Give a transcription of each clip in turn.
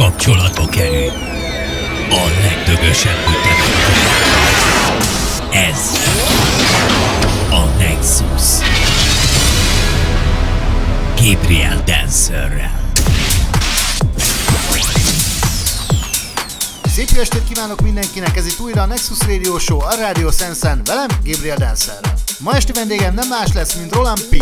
Kapcsolatba kerülj a legdögösebb ütemettel. Ez a Nexus. Gabriel Dancerrel. Szép jó estét kívánok mindenkinek, ez itt újra a Nexus Radio Show a Radio Sensen, velem Gabriel Dancerrel. Ma esti vendégem nem más lesz, mint Roland P.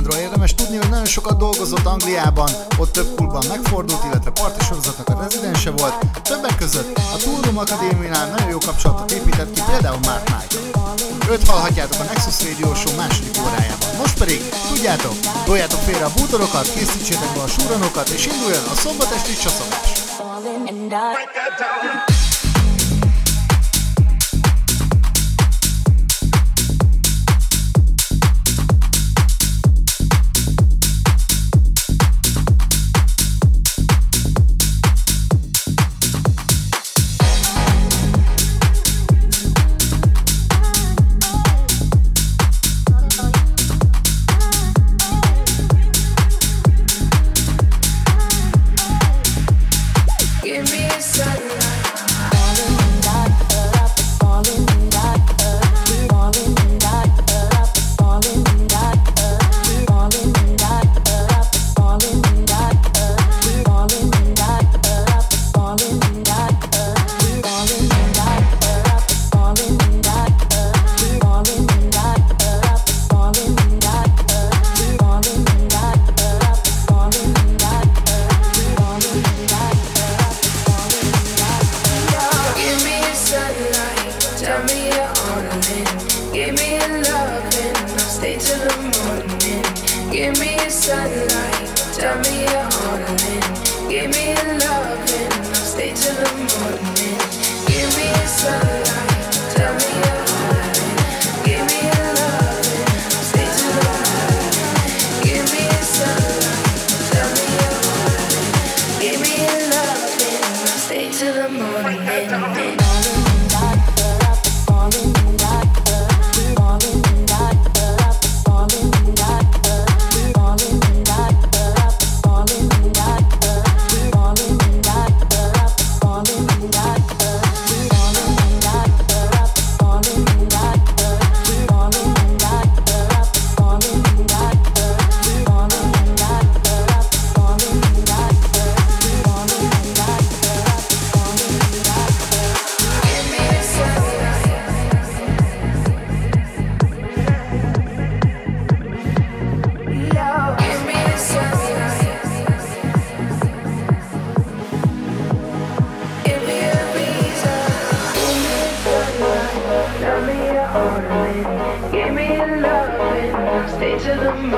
Rolandról érdemes tudni, hogy nagyon sokat dolgozott Angliában, ott több klubban megfordult, illetve parti sorozatnak a rezidense volt, többek között a Tourum Akadémiánál nagyon jó kapcsolatot épített ki például Mark Michael. Őt hallhatjátok a Nexus Radio Show második órájában. Most pedig, tudjátok, toljátok félre a bútorokat, készítsétek be a súranokat, és induljon a szombat esti csaszolás. and I. Give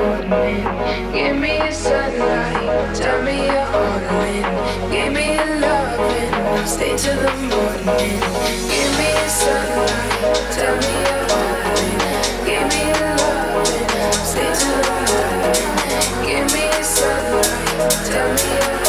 Give me a sunlight. Tell me you're all in. Give me a loving. Stay till the morning. Give me a sunlight. Tell me you're all in. Give me a loving. Stay till the morning. Give me a sunlight. Tell me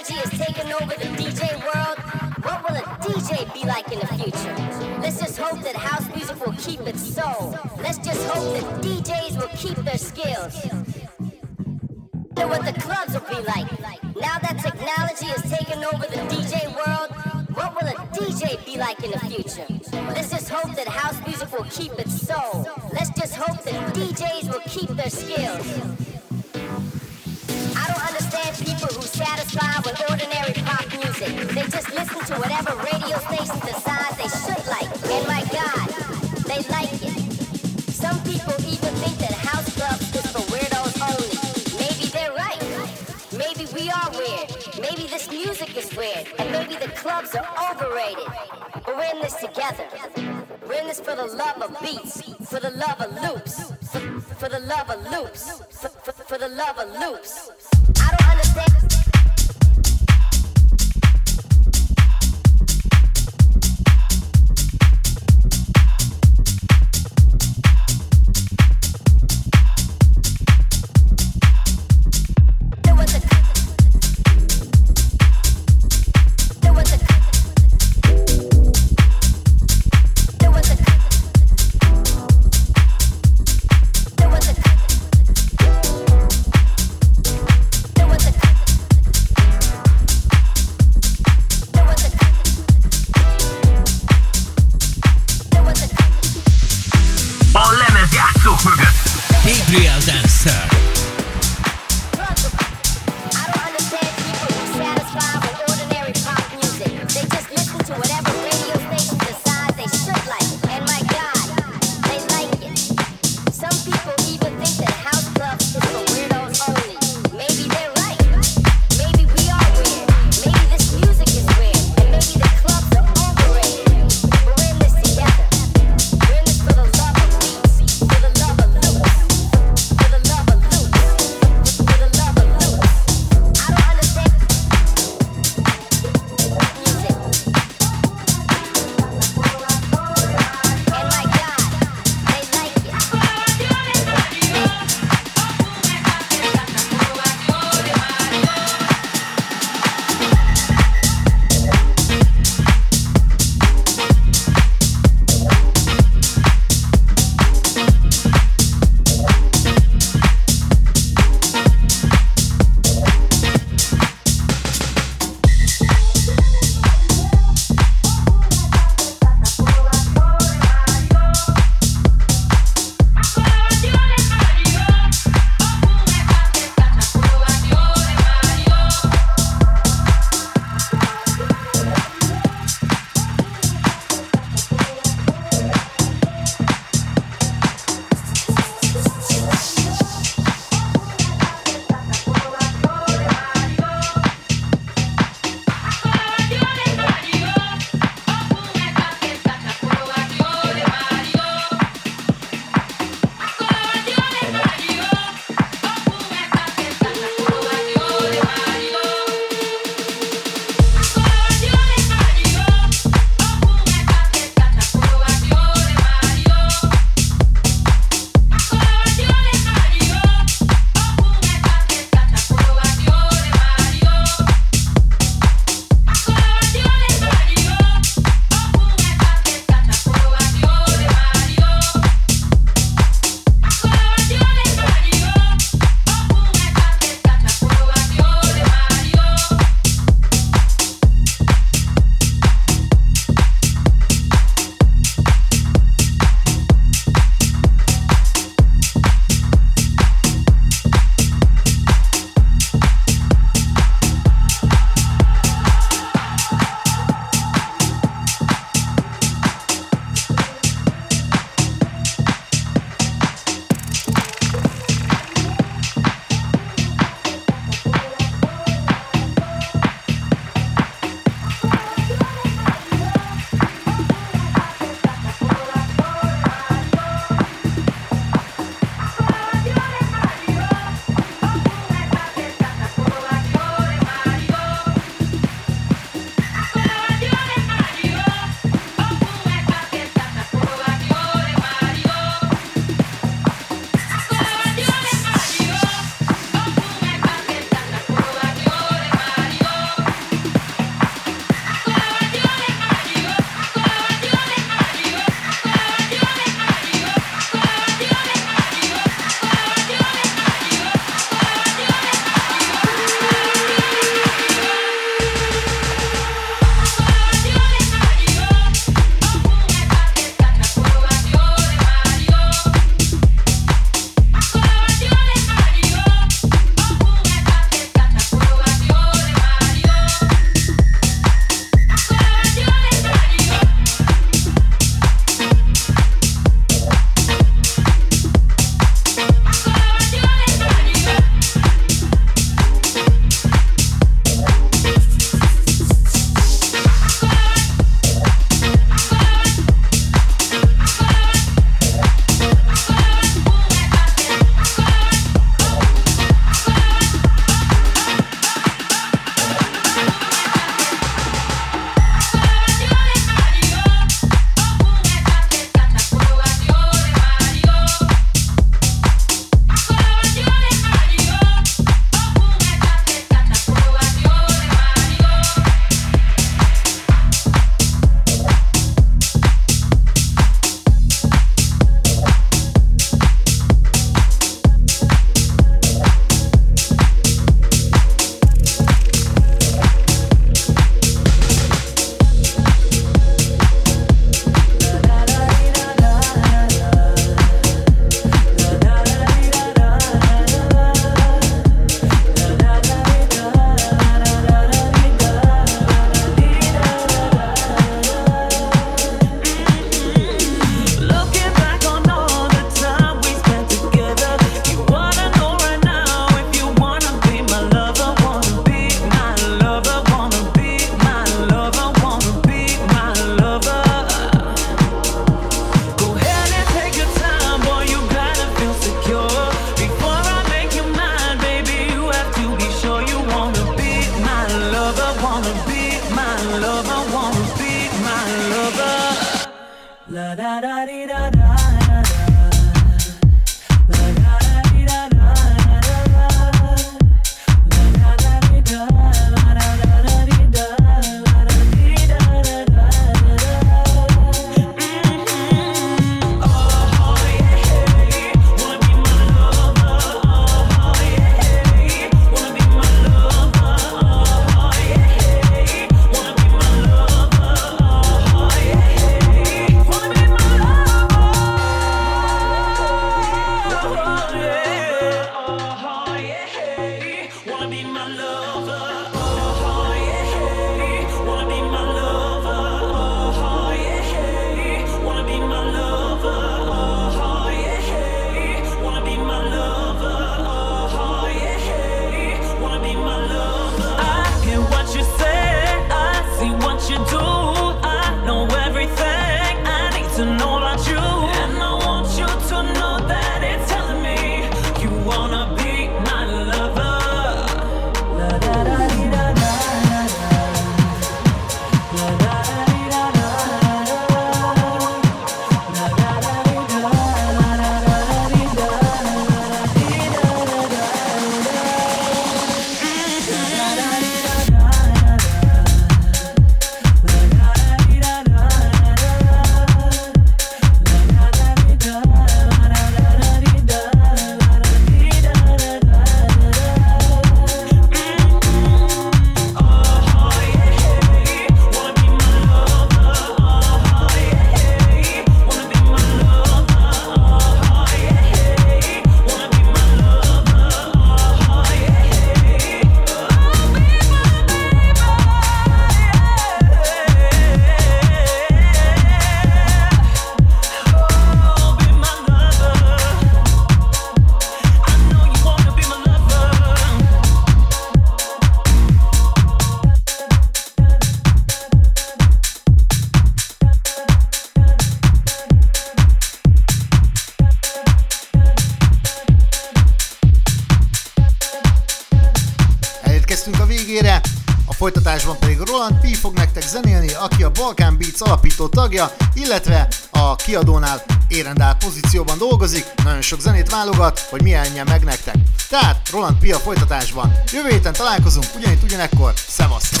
Beats alapító tagja, illetve a kiadónál érendál pozícióban dolgozik, nagyon sok zenét válogat, hogy milyenje meg nektek. Tehát Roland Pia folytatásban. Jövő héten találkozunk, ugyanitt ugyanekkor, szevasztok!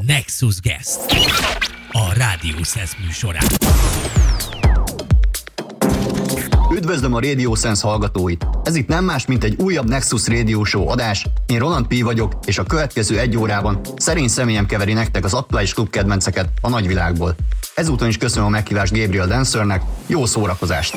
Nexus Guest a Rádió Szesz műsorán. Üdvözlöm a Radio Sense hallgatóit! Ez itt nem más, mint egy újabb Nexus Radio Show adás. Én Roland P. vagyok, és a következő egy órában szerény személyem keveri nektek az aktuális klubkedvenceket a nagyvilágból. Ezúton is köszönöm a meghívást Gabriel Dancernek, jó szórakozást!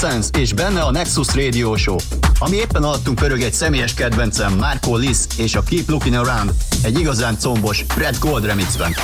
Sense és benne a Nexus Radio Show, ami éppen alattunk pörög egy személyes kedvencem Marco Liss és a Keep Looking Around egy igazán combos Red Gold remixben.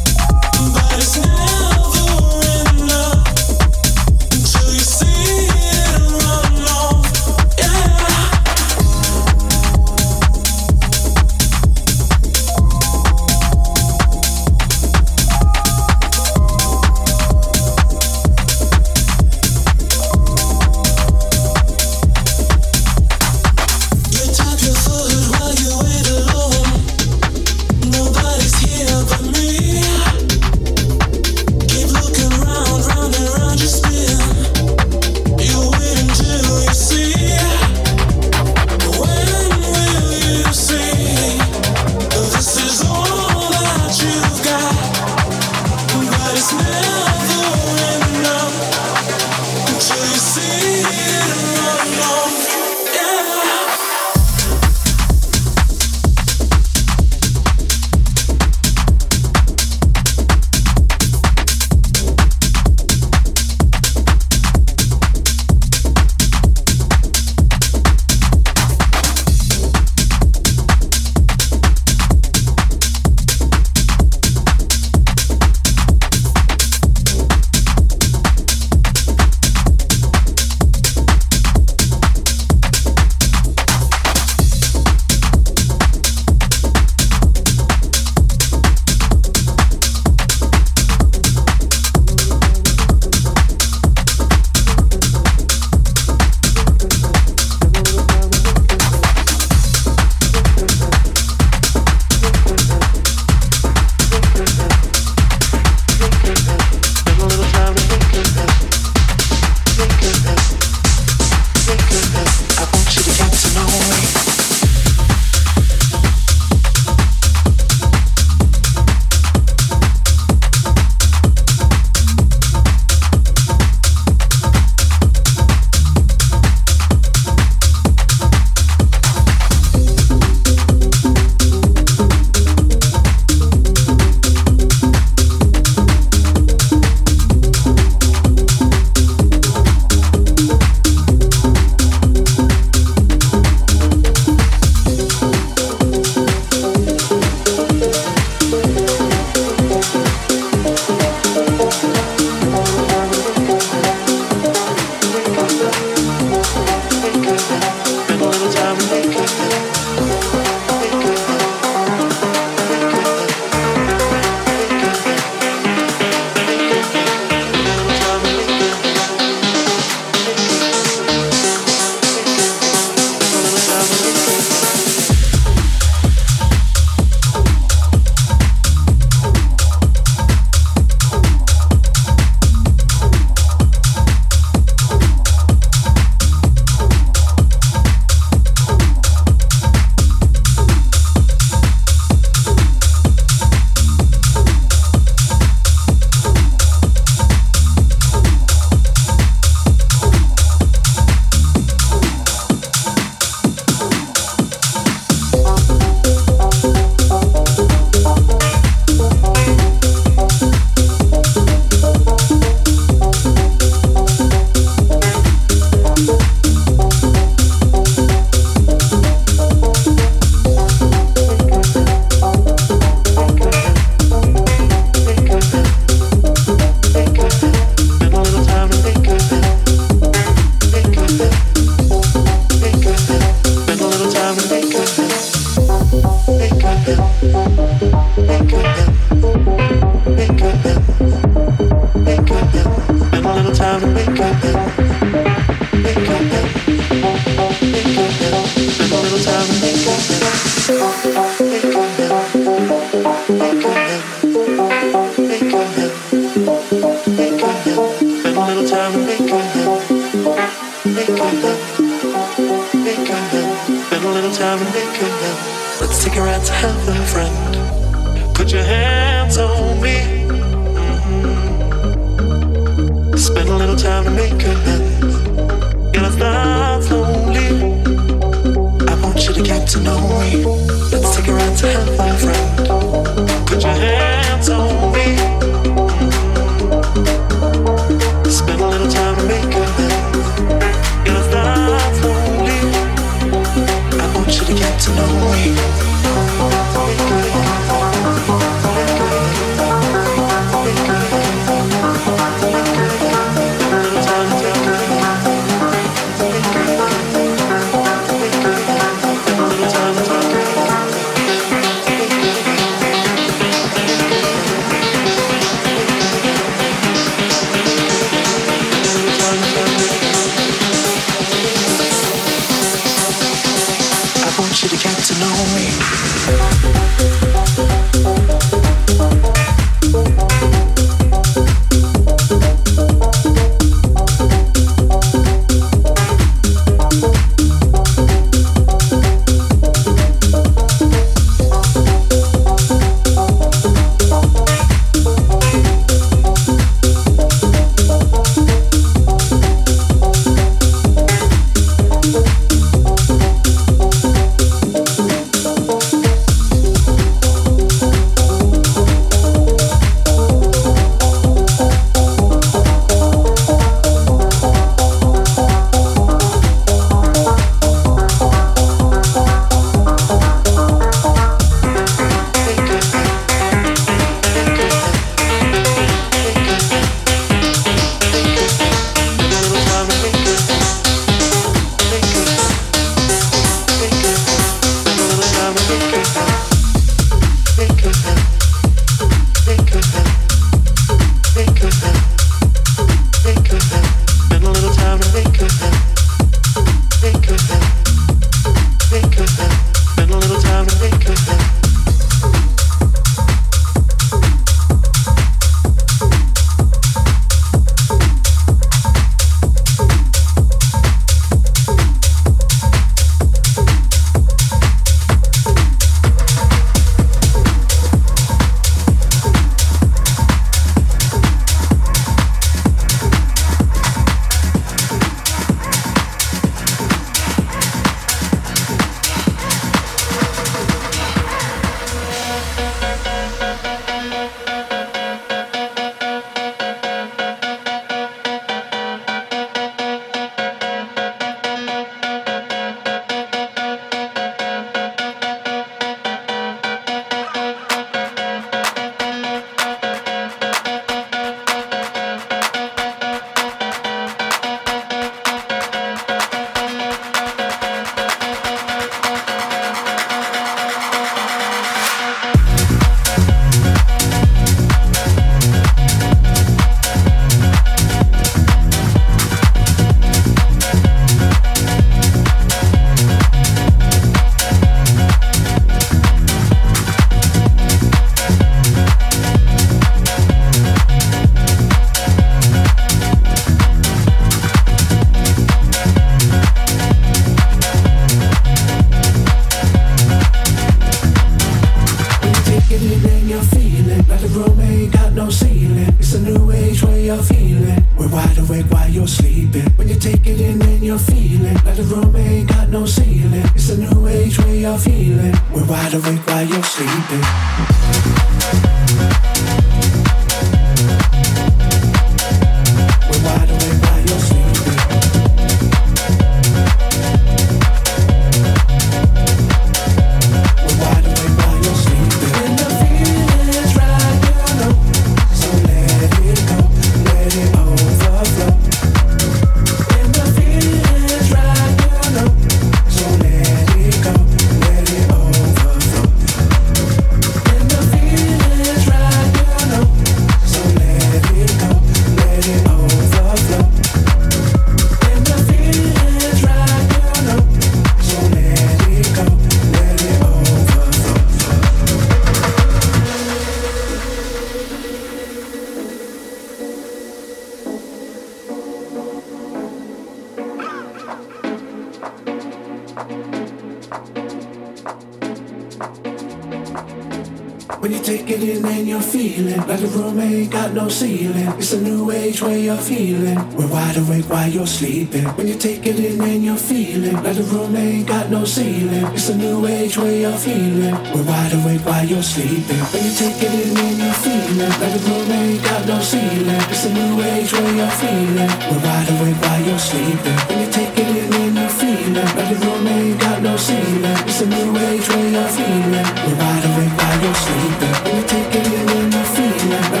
Ain't got no ceiling. It's a new age way of feeling. We're wide awake while you're sleeping. When you take it in and you're feeling like the room ain't got no ceiling. It's a new age way of feeling. We're wide awake while you're sleeping. When you take it in and you're feeling like the room ain't got no ceiling. It's a new age way of feeling. We're wide awake while you're sleeping. When you take it in and you're feeling like the room ain't got no ceiling. It's a new age way of feeling. We're wide awake while you're sleeping. When you take it in and you're feeling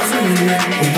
feeling that way.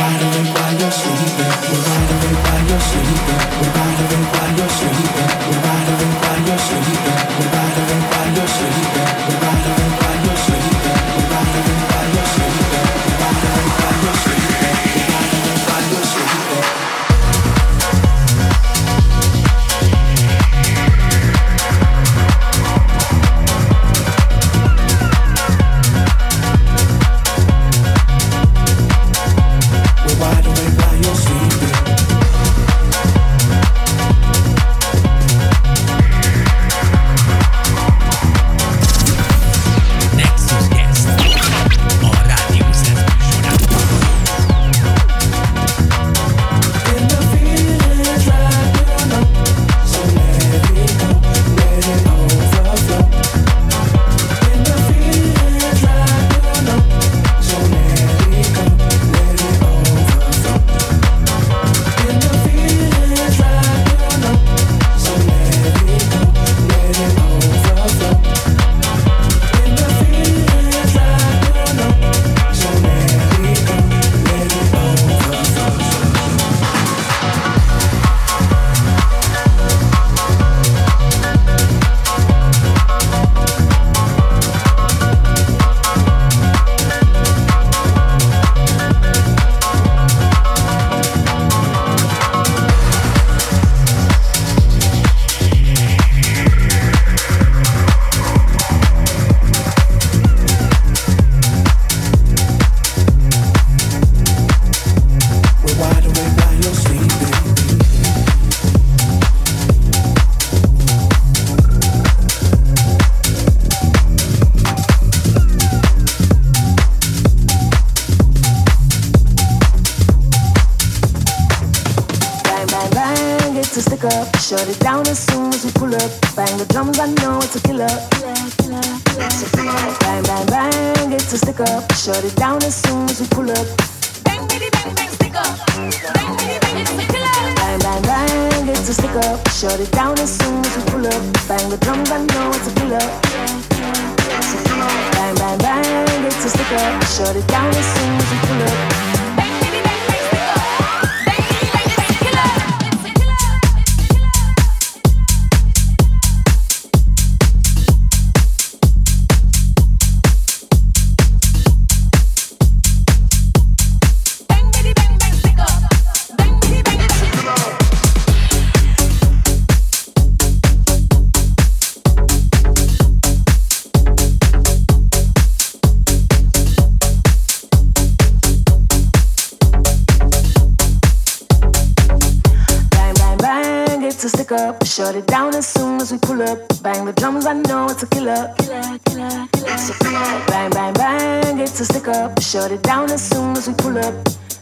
Bang drums, I know it's a killer. Killer, killer, killer. Bang, bang, bang, it's a stick up. Shut it down as soon as we pull up.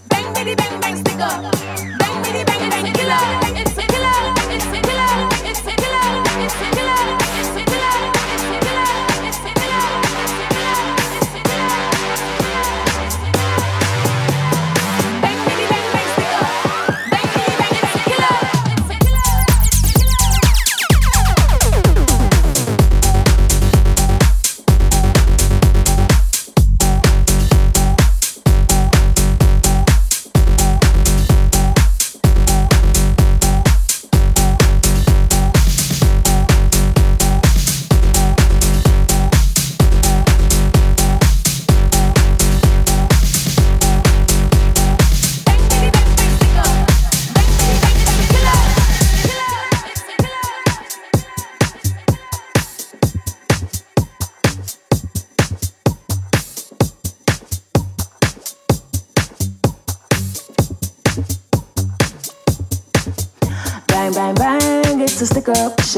Bang, bitty, bang, bang, stick up. Bang, bitty, bang, it's a killer.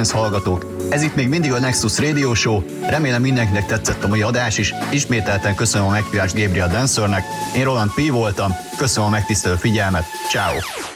Sense hallgatók! Ez itt még mindig a Nexus Radio Show. Remélem mindenkinek tetszett a mai adás is. Ismételten köszönöm a meghívást Gabriel Dancernek. Én Roland P. voltam. Köszönöm a megtisztelő figyelmet. Ciao.